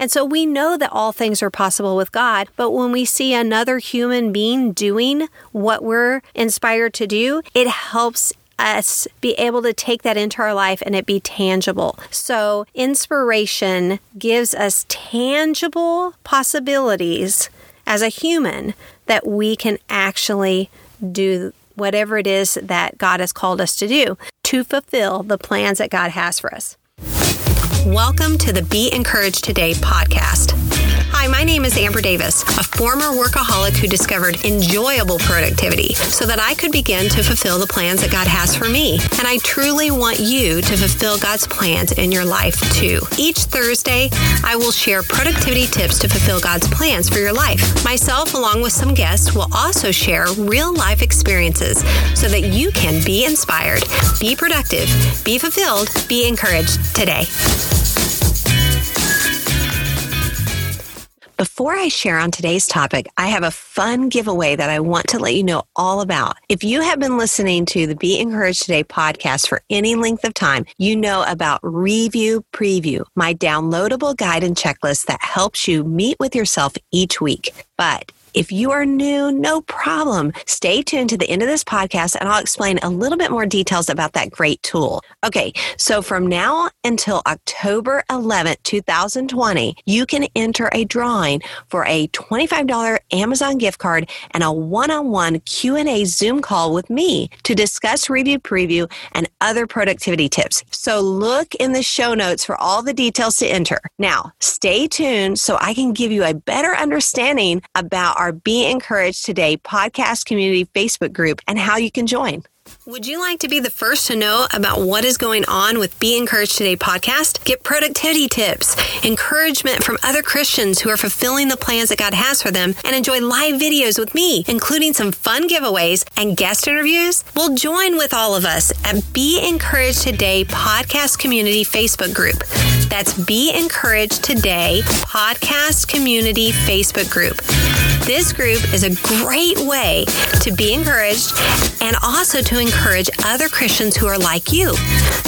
And so we know that all things are possible with God, but when we see another human being doing what we're inspired to do, it helps us be able to take that into our life and it be tangible. So, inspiration gives us tangible possibilities as a human that we can actually do whatever it is that God has called us to do to fulfill the plans that God has for us. Welcome to the Be Encouraged Today podcast. Hi, my name is Amber Davis, a former workaholic who discovered enjoyable productivity so that I could begin to fulfill the plans that God has for me. And I truly want you to fulfill God's plans in your life too. Each Thursday, I will share productivity tips to fulfill God's plans for your life. Myself, along with some guests, will also share real life experiences so that you can be inspired, be productive, be fulfilled, be encouraged today. Before I share on today's topic, I have a fun giveaway that I want to let you know all about. If you have been listening to the Be Encouraged Today podcast for any length of time, you know about Review Preview, my downloadable guide and checklist that helps you meet with yourself each week. But if you are new, no problem. Stay tuned to the end of this podcast and I'll explain a little bit more details about that great tool. Okay, so from now until October 11th, 2020, you can enter a drawing for a $25 Amazon gift card and a one-on-one Q&A Zoom call with me to discuss review preview and other productivity tips. So look in the show notes for all the details to enter. Now, stay tuned so I can give you a better understanding about our Be Encouraged Today podcast community Facebook group and how you can join. Would you like to be the first to know about what is going on with Be Encouraged Today podcast? Get productivity tips, encouragement from other Christians who are fulfilling the plans that God has for them, and enjoy live videos with me, including some fun giveaways and guest interviews? Well, join with all of us at Be Encouraged Today podcast community Facebook group. That's Be Encouraged Today podcast community Facebook group. This group is a great way to be encouraged and also to encourage other Christians who are like you,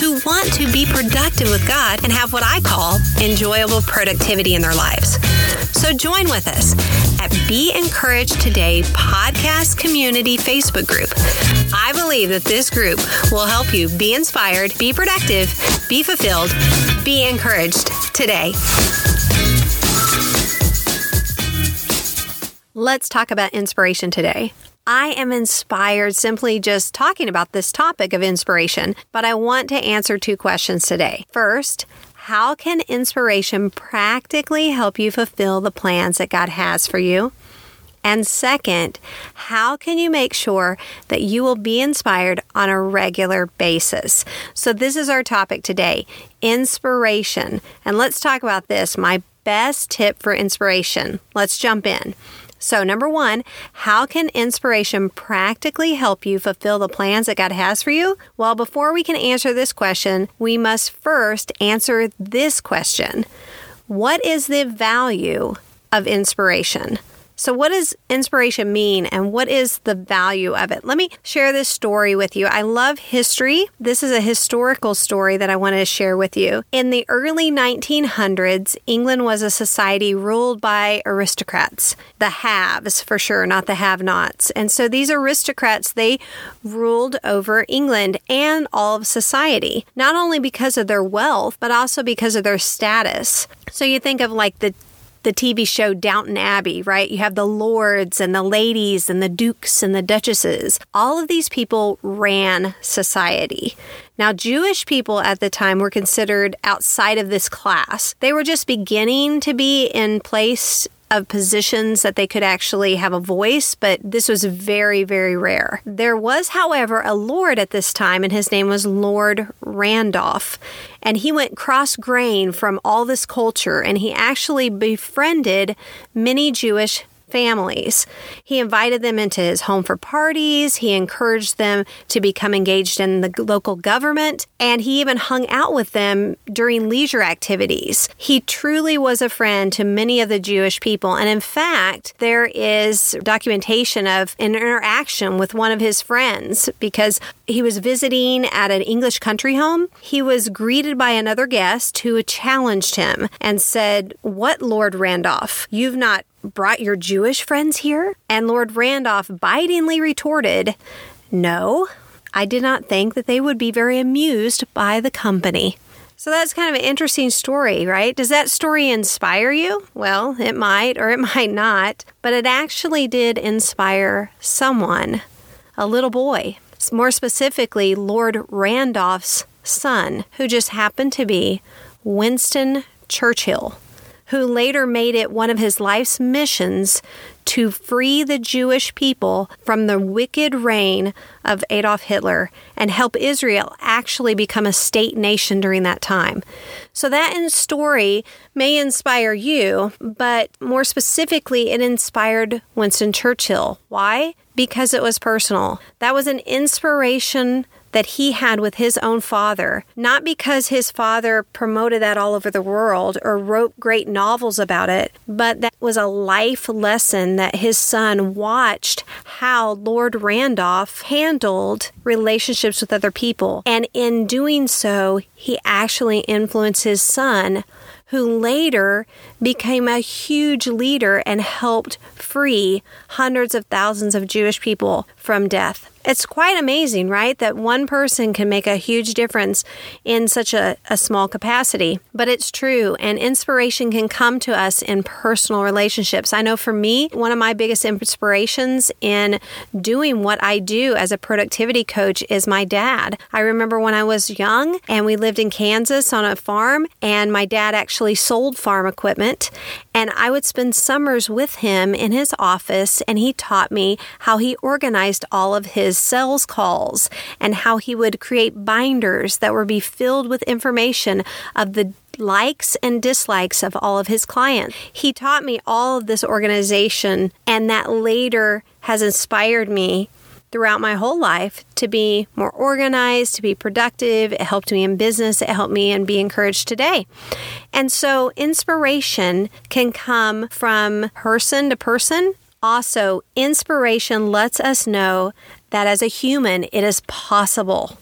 who want to be productive with God and have what I call enjoyable productivity in their lives. So join with us at Be Encouraged Today podcast community Facebook group. I believe that this group will help you be inspired, be productive, be fulfilled, be encouraged today. Let's talk about inspiration today. I am inspired simply just talking about this topic of inspiration, but I want to answer two questions today. First, how can inspiration practically help you fulfill the plans that God has for you? And second, how can you make sure that you will be inspired on a regular basis? So, this is our topic today inspiration. And let's talk about this my best tip for inspiration. Let's jump in. So, number one, how can inspiration practically help you fulfill the plans that God has for you? Well, before we can answer this question, we must first answer this question What is the value of inspiration? So, what does inspiration mean and what is the value of it? Let me share this story with you. I love history. This is a historical story that I wanted to share with you. In the early 1900s, England was a society ruled by aristocrats, the haves for sure, not the have nots. And so these aristocrats, they ruled over England and all of society, not only because of their wealth, but also because of their status. So you think of like the the TV show Downton Abbey, right? You have the lords and the ladies and the dukes and the duchesses. All of these people ran society. Now, Jewish people at the time were considered outside of this class. They were just beginning to be in place of positions that they could actually have a voice, but this was very, very rare. There was, however, a lord at this time, and his name was Lord Randolph. And he went cross grain from all this culture, and he actually befriended many Jewish families. He invited them into his home for parties. He encouraged them to become engaged in the local government. And he even hung out with them during leisure activities. He truly was a friend to many of the Jewish people. And in fact, there is documentation of an interaction with one of his friends because he was visiting at an English country home. He was greeted by another guest who challenged him and said, What, Lord Randolph? You've not brought your Jewish friends here? And Lord Randolph bitingly retorted, No, I did not think that they would be very amused by the company. So that's kind of an interesting story, right? Does that story inspire you? Well, it might or it might not, but it actually did inspire someone, a little boy. More specifically, Lord Randolph's son, who just happened to be Winston Churchill who later made it one of his life's missions to free the Jewish people from the wicked reign of Adolf Hitler and help Israel actually become a state nation during that time. So, that in story may inspire you, but more specifically, it inspired Winston Churchill. Why? Because it was personal. That was an inspiration that he had with his own father, not because his father promoted that all over the world or wrote great novels about it, but that was a life lesson that his son watched how Lord Randolph handled relationships with other people. And in doing so, he actually influenced his son who later became a huge leader and helped free hundreds of thousands of Jewish people from death. It's quite amazing, right? That one person can make a huge difference in such a, a small capacity. But it's true, and inspiration can come to us in personal relationships. I know for me, one of my biggest inspirations in doing what I do as a productivity coach is my dad. I remember when I was young and we lived in Kansas on a farm, and my dad actually sold farm equipment. And I would spend summers with him in his office, and he taught me how he organized all of his sales calls and how he would create binders that would be filled with information of the likes and dislikes of all of his clients. He taught me all of this organization, and that later has inspired me throughout my whole life to be more organized, to be productive. It helped me in business, it helped me and be encouraged today. And so inspiration can come from person to person. Also, inspiration lets us know that as a human, it is possible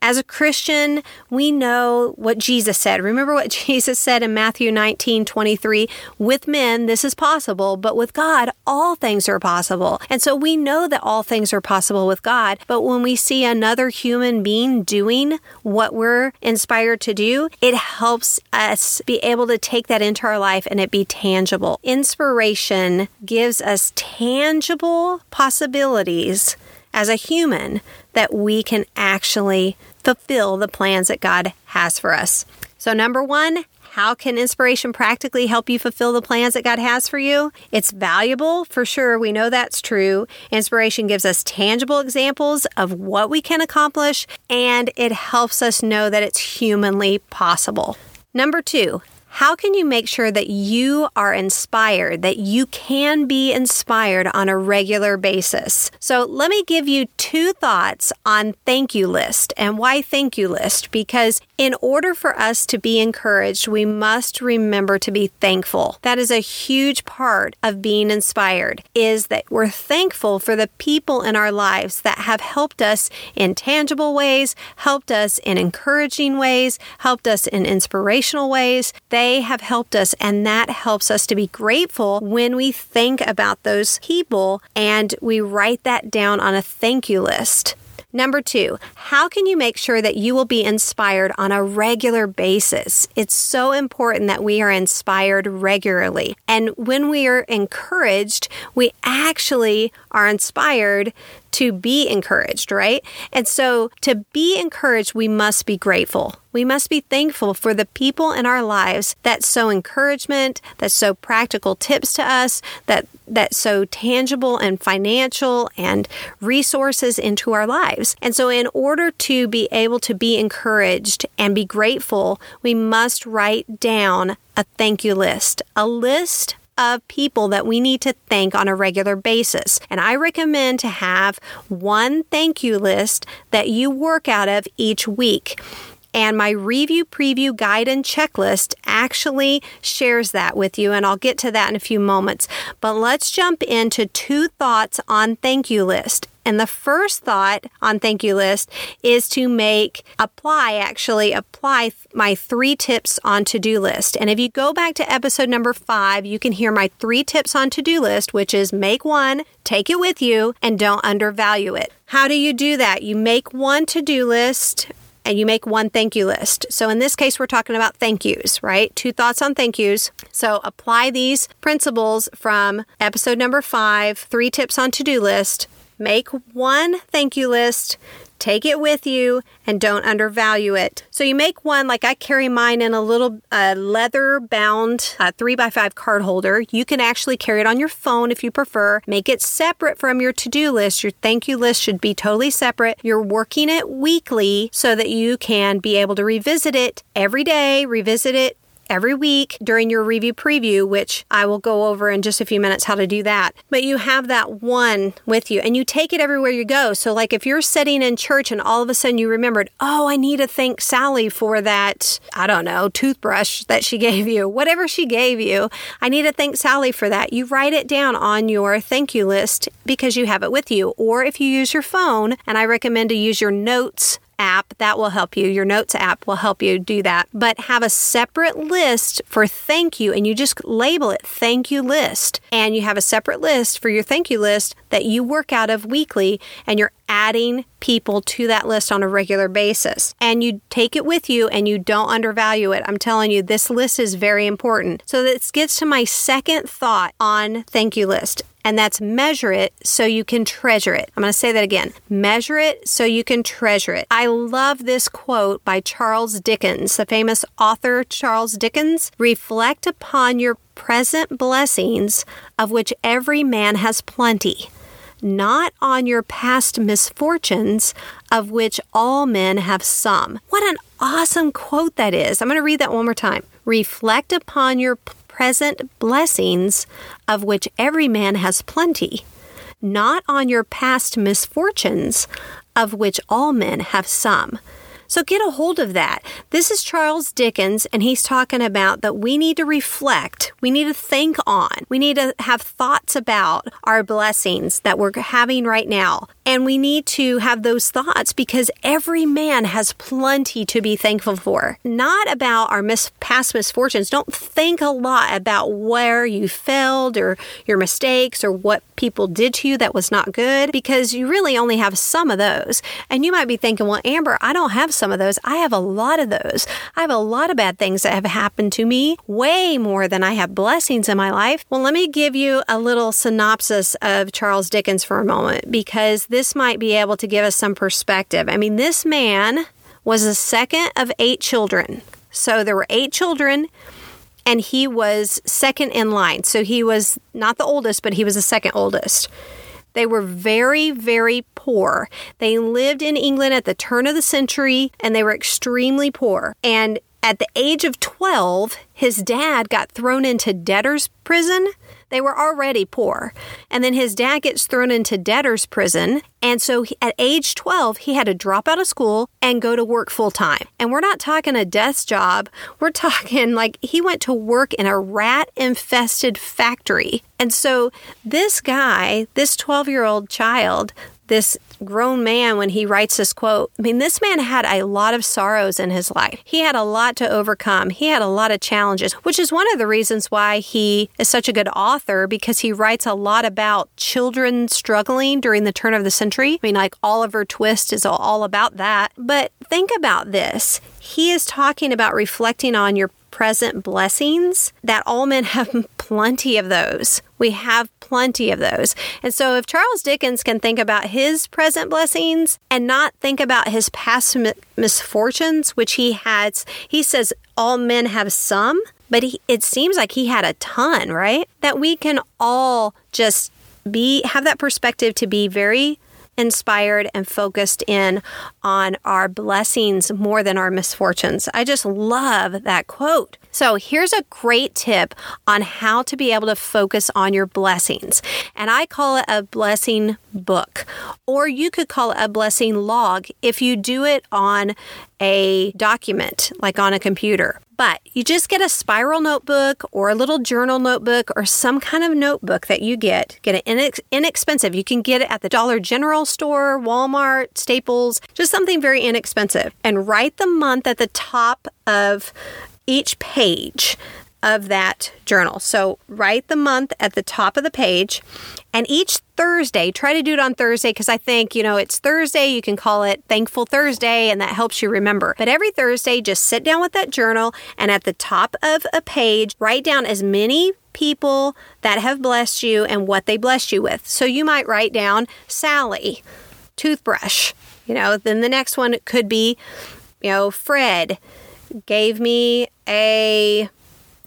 as a Christian, we know what Jesus said. Remember what Jesus said in Matthew 19 23? With men, this is possible, but with God, all things are possible. And so we know that all things are possible with God. But when we see another human being doing what we're inspired to do, it helps us be able to take that into our life and it be tangible. Inspiration gives us tangible possibilities as a human that we can actually fulfill the plans that God has for us. So, number one, how can inspiration practically help you fulfill the plans that God has for you? It's valuable for sure. We know that's true. Inspiration gives us tangible examples of what we can accomplish, and it helps us know that it's humanly possible. Number two, how can you make sure that you are inspired, that you can be inspired on a regular basis? So, let me give you two thoughts on thank you list and why thank you list. Because in order for us to be encouraged, we must remember to be thankful. That is a huge part of being inspired, is that we're thankful for the people in our lives that have helped us in tangible ways, helped us in encouraging ways, helped us in inspirational ways. They have helped us, and that helps us to be grateful when we think about those people and we write that down on a thank you list. Number two, how can you make sure that you will be inspired on a regular basis? It's so important that we are inspired regularly. And when we are encouraged, we actually are inspired to be encouraged, right? And so to be encouraged, we must be grateful. We must be thankful for the people in our lives that sow encouragement, that sow practical tips to us, that that sow tangible and financial and resources into our lives. And so in order to be able to be encouraged and be grateful, we must write down a thank you list, a list of people that we need to thank on a regular basis. And I recommend to have one thank you list that you work out of each week. And my review preview guide and checklist actually shares that with you. And I'll get to that in a few moments. But let's jump into two thoughts on thank you list. And the first thought on thank you list is to make apply, actually apply my three tips on to do list. And if you go back to episode number five, you can hear my three tips on to do list, which is make one, take it with you, and don't undervalue it. How do you do that? You make one to do list and you make one thank you list. So in this case, we're talking about thank yous, right? Two thoughts on thank yous. So apply these principles from episode number five, three tips on to do list. Make one thank you list Take it with you and don't undervalue it. So you make one like I carry mine in a little uh, leather bound uh, three by five card holder. You can actually carry it on your phone if you prefer. Make it separate from your to do list. Your thank you list should be totally separate. You're working it weekly so that you can be able to revisit it every day, revisit it every week during your review preview, which I will go over in just a few minutes how to do that. But you have that one with you and you take it everywhere you go. So, like if you're sitting in church and all of a sudden you remembered, oh, I need to thank Sally for that, I don't know, toothbrush that she gave you, whatever she gave you, I need to thank Sally for that. You write it down on your thank you list because you have it with you. Or if you use your phone, and I recommend to use your notes app that will help you. Your notes app will help you do that. But have a separate list for thank you and you just label it thank you list. And you have a separate list for your thank you list that you work out of weekly and you're adding people to that list on a regular basis. And you take it with you and you don't undervalue it. I'm telling you, this list is very important. So this gets to my second thought on thank you list and that's measure it so you can treasure it. I'm going to say that again measure it so you can treasure it. I love this quote by Charles Dickens, the famous author Charles Dickens. Reflect upon your present blessings, of which every man has plenty not on your past misfortunes, of which all men have some. What an awesome quote that is. I'm going to read that one more time. Reflect upon your present blessings, of which every man has plenty, not on your past misfortunes, of which all men have some. So get a hold of that. This is Charles Dickens, and he's talking about that we need to reflect, we need to think on, we need to have thoughts about our blessings that we're having right now. And we need to have those thoughts because every man has plenty to be thankful for. Not about our mis- past misfortunes. Don't think a lot about where you failed or your mistakes or what people did to you that was not good because you really only have some of those. And you might be thinking, well, Amber, I don't have some of those. I have a lot of those. I have a lot of bad things that have happened to me, way more than I have blessings in my life. Well, let me give you a little synopsis of Charles Dickens for a moment because this this might be able to give us some perspective. I mean, this man was the second of eight children. So there were eight children, and he was second in line. So he was not the oldest, but he was the second oldest. They were very, very poor. They lived in England at the turn of the century and they were extremely poor. And at the age of 12, his dad got thrown into debtor's prison they were already poor. And then his dad gets thrown into debtor's prison. And so he, at age 12, he had to drop out of school and go to work full time. And we're not talking a desk job. We're talking like he went to work in a rat infested factory. And so this guy, this 12 year old child, this grown man when he writes this quote. I mean, this man had a lot of sorrows in his life. He had a lot to overcome. He had a lot of challenges, which is one of the reasons why he is such a good author because he writes a lot about children struggling during the turn of the century. I mean, like Oliver Twist is all about that. But think about this. He is talking about reflecting on your present blessings, that all men have plenty of those. We have plenty of those. And so, if Charles Dickens can think about his present blessings and not think about his past misfortunes, which he had, he says all men have some, but he, it seems like he had a ton, right? That we can all just be have that perspective to be very inspired and focused in on our blessings more than our misfortunes. I just love that quote. So, here's a great tip on how to be able to focus on your blessings. And I call it a blessing book, or you could call it a blessing log if you do it on a document, like on a computer. But you just get a spiral notebook or a little journal notebook or some kind of notebook that you get. Get it inex- inexpensive. You can get it at the Dollar General store, Walmart, Staples, just something very inexpensive. And write the month at the top of each page of that journal. So write the month at the top of the page and each Thursday, try to do it on Thursday because I think, you know, it's Thursday. You can call it Thankful Thursday and that helps you remember. But every Thursday, just sit down with that journal and at the top of a page, write down as many people that have blessed you and what they blessed you with. So you might write down Sally, toothbrush. You know, then the next one could be, you know, Fred gave me a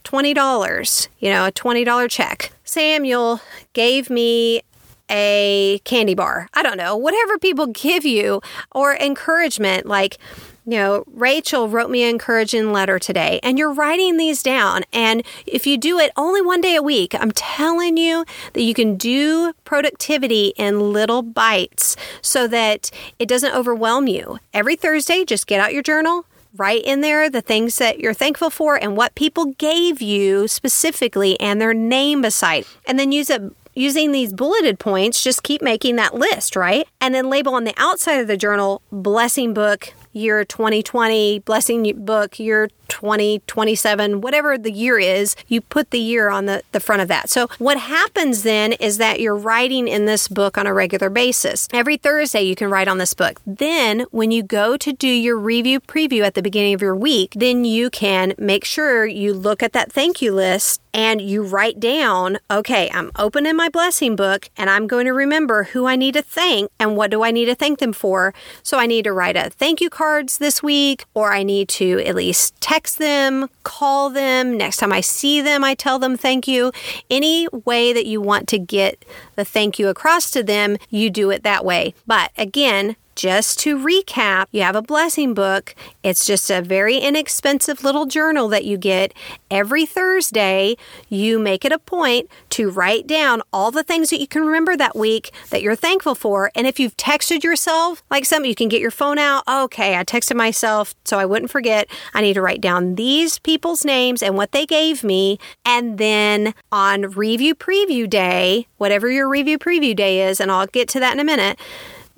$20, you know, a $20 check. Samuel gave me a candy bar. I don't know, whatever people give you or encouragement like you know, Rachel wrote me an encouraging letter today, and you're writing these down. And if you do it only one day a week, I'm telling you that you can do productivity in little bites so that it doesn't overwhelm you. Every Thursday, just get out your journal, write in there the things that you're thankful for and what people gave you specifically and their name beside. And then use it using these bulleted points, just keep making that list, right? And then label on the outside of the journal blessing book year 2020, blessing book year 2027, whatever the year is, you put the year on the, the front of that. So, what happens then is that you're writing in this book on a regular basis. Every Thursday, you can write on this book. Then, when you go to do your review preview at the beginning of your week, then you can make sure you look at that thank you list and you write down, okay, I'm opening my blessing book and I'm going to remember who I need to thank and what do I need to thank them for. So I need to write a thank you cards this week, or I need to at least text them, call them. Next time I see them, I tell them thank you. Any way that you want to get the thank you across to them, you do it that way. But again, just to recap, you have a blessing book. It's just a very inexpensive little journal that you get every Thursday. You make it a point to write down all the things that you can remember that week that you're thankful for. And if you've texted yourself, like something, you can get your phone out. Oh, okay, I texted myself so I wouldn't forget. I need to write down these people's names and what they gave me. And then on review preview day, whatever your review preview day is, and I'll get to that in a minute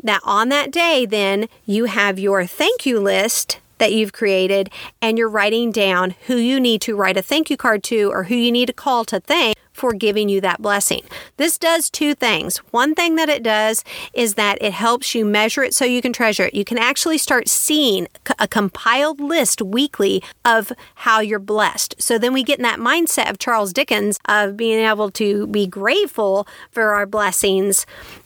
that on that day, then you have your thank you list that you've created and you're writing down who you need to write a thank you card to or who you need to call to thank for giving you that blessing. This does two things. One thing that it does is that it helps you measure it so you can treasure it. You can actually start seeing a compiled list weekly of how you're blessed. So then we get in that mindset of Charles Dickens of being able to be grateful for our blessings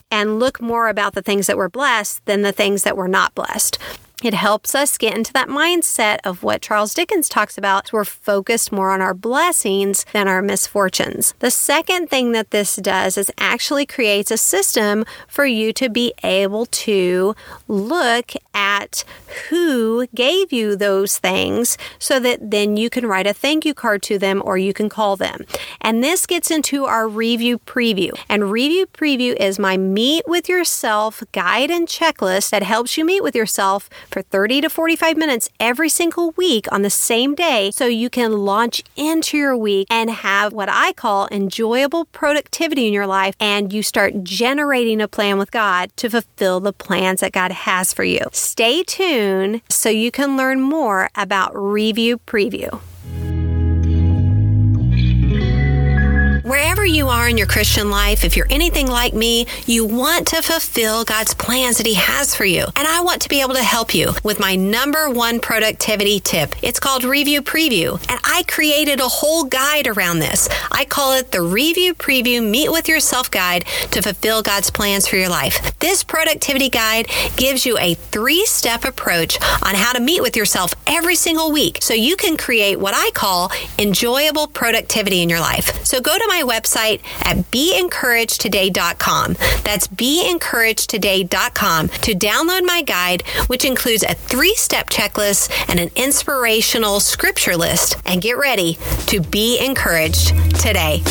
and look more about the things that we're blessed than the things that we're not blessed. It helps us get into that mindset of what Charles Dickens talks about. We're focused more on our blessings than our misfortunes. The second thing that this does is actually creates a system for you to be able to look at who gave you those things so that then you can write a thank you card to them or you can call them. And this gets into our review preview. And review preview is my meet with yourself guide and checklist that helps you meet with yourself for 30 to 45 minutes every single week on the same day so you can launch into your week and have what I call enjoyable productivity in your life and you start generating a plan with God to fulfill the plans that God has for you. Stay tuned so you can learn more about Review Preview. Wherever you are in your Christian life, if you're anything like me, you want to fulfill God's plans that He has for you. And I want to be able to help you with my number one productivity tip. It's called Review Preview. And I created a whole guide around this. I call it the Review Preview Meet with Yourself Guide to fulfill God's plans for your life. This productivity guide gives you a three step approach on how to meet with yourself every single week so you can create what I call enjoyable productivity in your life. So go to my website at beencouragedtoday.com. That's beencouragedtoday.com to download my guide, which includes a three step checklist and an inspirational scripture list. And get ready to be encouraged today.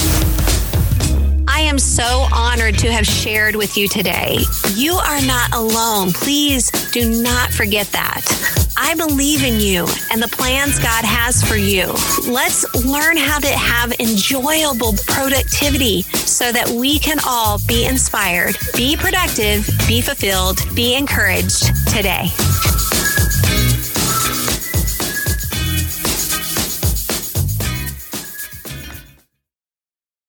I am so honored to have shared with you today. You are not alone. Please do not forget that. I believe in you and the plans God has for you. Let's learn how to have enjoyable productivity so that we can all be inspired, be productive, be fulfilled, be encouraged today.